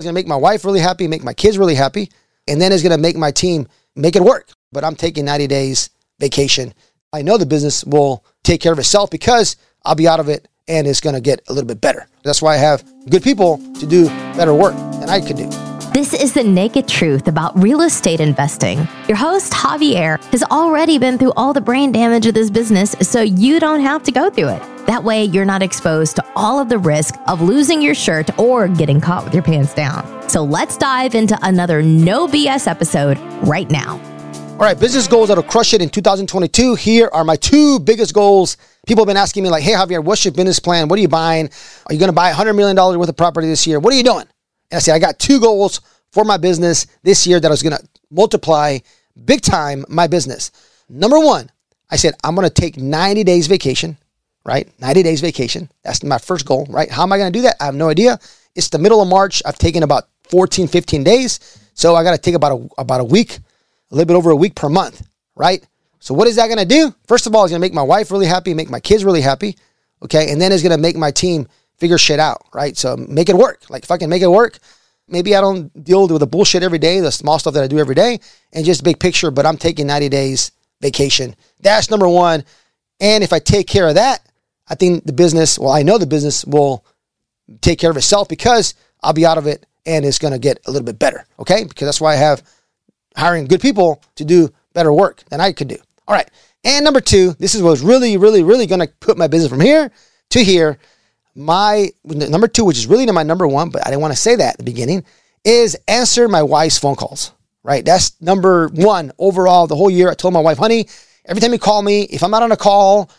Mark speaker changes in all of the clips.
Speaker 1: It's going to make my wife really happy, make my kids really happy, and then it's going to make my team make it work. But I'm taking 90 days vacation. I know the business will take care of itself because I'll be out of it and it's going to get a little bit better. That's why I have good people to do better work than I could do.
Speaker 2: This is the naked truth about real estate investing. Your host, Javier, has already been through all the brain damage of this business, so you don't have to go through it. That way, you're not exposed to all of the risk of losing your shirt or getting caught with your pants down. So let's dive into another no BS episode right now.
Speaker 1: All right, business goals that'll crush it in 2022. Here are my two biggest goals. People have been asking me, like, hey, Javier, what's your business plan? What are you buying? Are you going to buy $100 million worth of property this year? What are you doing? And I said, I got two goals for my business this year that I was going to multiply big time my business. Number one, I said, I'm going to take 90 days vacation, right? 90 days vacation. That's my first goal, right? How am I going to do that? I have no idea. It's the middle of March. I've taken about 14, 15 days. So I got to take about a, about a week, a little bit over a week per month, right? So what is that going to do? First of all, it's going to make my wife really happy, make my kids really happy, okay? And then it's going to make my team figure shit out, right? So make it work. Like if I can make it work, maybe I don't deal with the bullshit every day, the small stuff that I do every day, and just big picture, but I'm taking 90 days vacation. That's number one. And if I take care of that, I think the business, well, I know the business will take care of itself because I'll be out of it and it's going to get a little bit better. Okay. Because that's why I have hiring good people to do better work than I could do. All right. And number two, this is what's really, really, really going to put my business from here to here. My number two, which is really my number one, but I didn't want to say that at the beginning, is answer my wife's phone calls. Right. That's number one overall the whole year. I told my wife, honey, every time you call me, if I'm not on a call,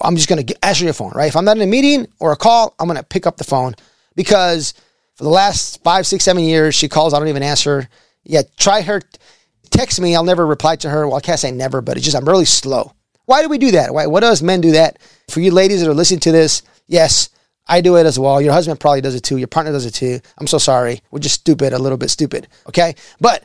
Speaker 1: I'm just going to answer your phone, right? If I'm not in a meeting or a call, I'm going to pick up the phone because for the last five, six, seven years, she calls. I don't even answer. Yeah, try her. Text me. I'll never reply to her. Well, I can't say never, but it's just I'm really slow. Why do we do that? Why? What does men do that? For you ladies that are listening to this, yes, I do it as well. Your husband probably does it too. Your partner does it too. I'm so sorry. We're just stupid, a little bit stupid. Okay, but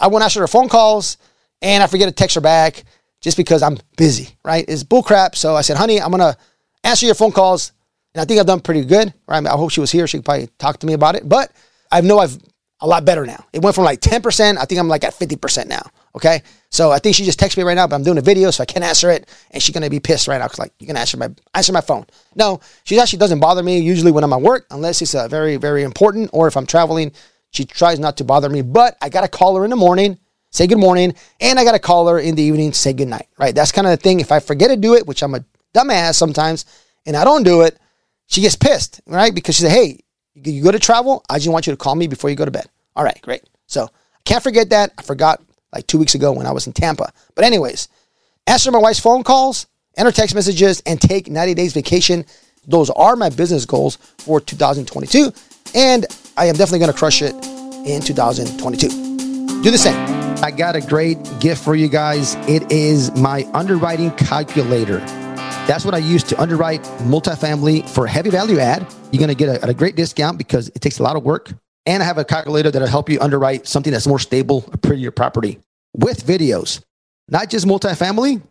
Speaker 1: I won't answer her phone calls, and I forget to text her back just because I'm busy. Right? It's bullcrap. So I said, honey, I'm gonna answer your phone calls, and I think I've done pretty good. Right? I, mean, I hope she was here. She could probably talk to me about it. But I know I've a lot better now. It went from like 10%. I think I'm like at 50% now. Okay. So I think she just texted me right now, but I'm doing a video, so I can't answer it. And she's gonna be pissed right now because like you can answer my answer my phone. No, she actually doesn't bother me usually when I'm at work, unless it's uh, very, very important, or if I'm traveling, she tries not to bother me. But I gotta call her in the morning, say good morning, and I gotta call her in the evening, say good night. Right. That's kind of the thing. If I forget to do it, which I'm a dumbass sometimes, and I don't do it, she gets pissed, right? Because she said, Hey, you go to travel, I just want you to call me before you go to bed. All right, great. So I can't forget that. I forgot like two weeks ago when I was in Tampa. But anyways, answer my wife's phone calls, enter text messages, and take 90 days vacation. Those are my business goals for 2022. And I am definitely going to crush it in 2022. Do the same. I got a great gift for you guys. It is my underwriting calculator. That's what I use to underwrite multifamily for heavy value add. You're going to get a, a great discount because it takes a lot of work. And I have a calculator that'll help you underwrite something that's more stable, a prettier property with videos, not just multifamily,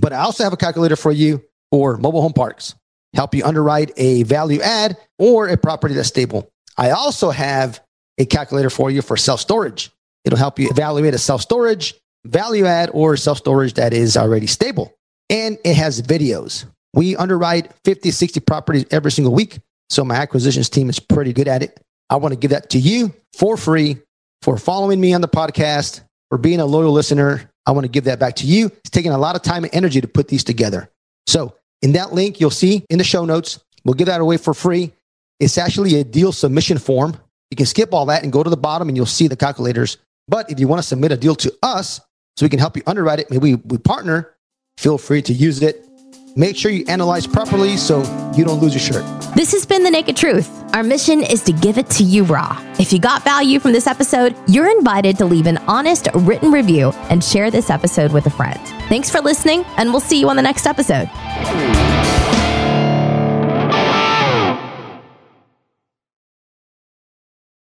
Speaker 1: but I also have a calculator for you for mobile home parks, help you underwrite a value add or a property that's stable. I also have a calculator for you for self storage. It'll help you evaluate a self storage, value add, or self storage that is already stable. And it has videos. We underwrite 50, 60 properties every single week. So my acquisitions team is pretty good at it. I want to give that to you for free for following me on the podcast, for being a loyal listener. I want to give that back to you. It's taking a lot of time and energy to put these together. So, in that link, you'll see in the show notes, we'll give that away for free. It's actually a deal submission form. You can skip all that and go to the bottom and you'll see the calculators. But if you want to submit a deal to us so we can help you underwrite it, maybe we partner, feel free to use it. Make sure you analyze properly so you don't lose your shirt.
Speaker 2: This has been The Naked Truth. Our mission is to give it to you raw. If you got value from this episode, you're invited to leave an honest written review and share this episode with a friend. Thanks for listening, and we'll see you on the next episode.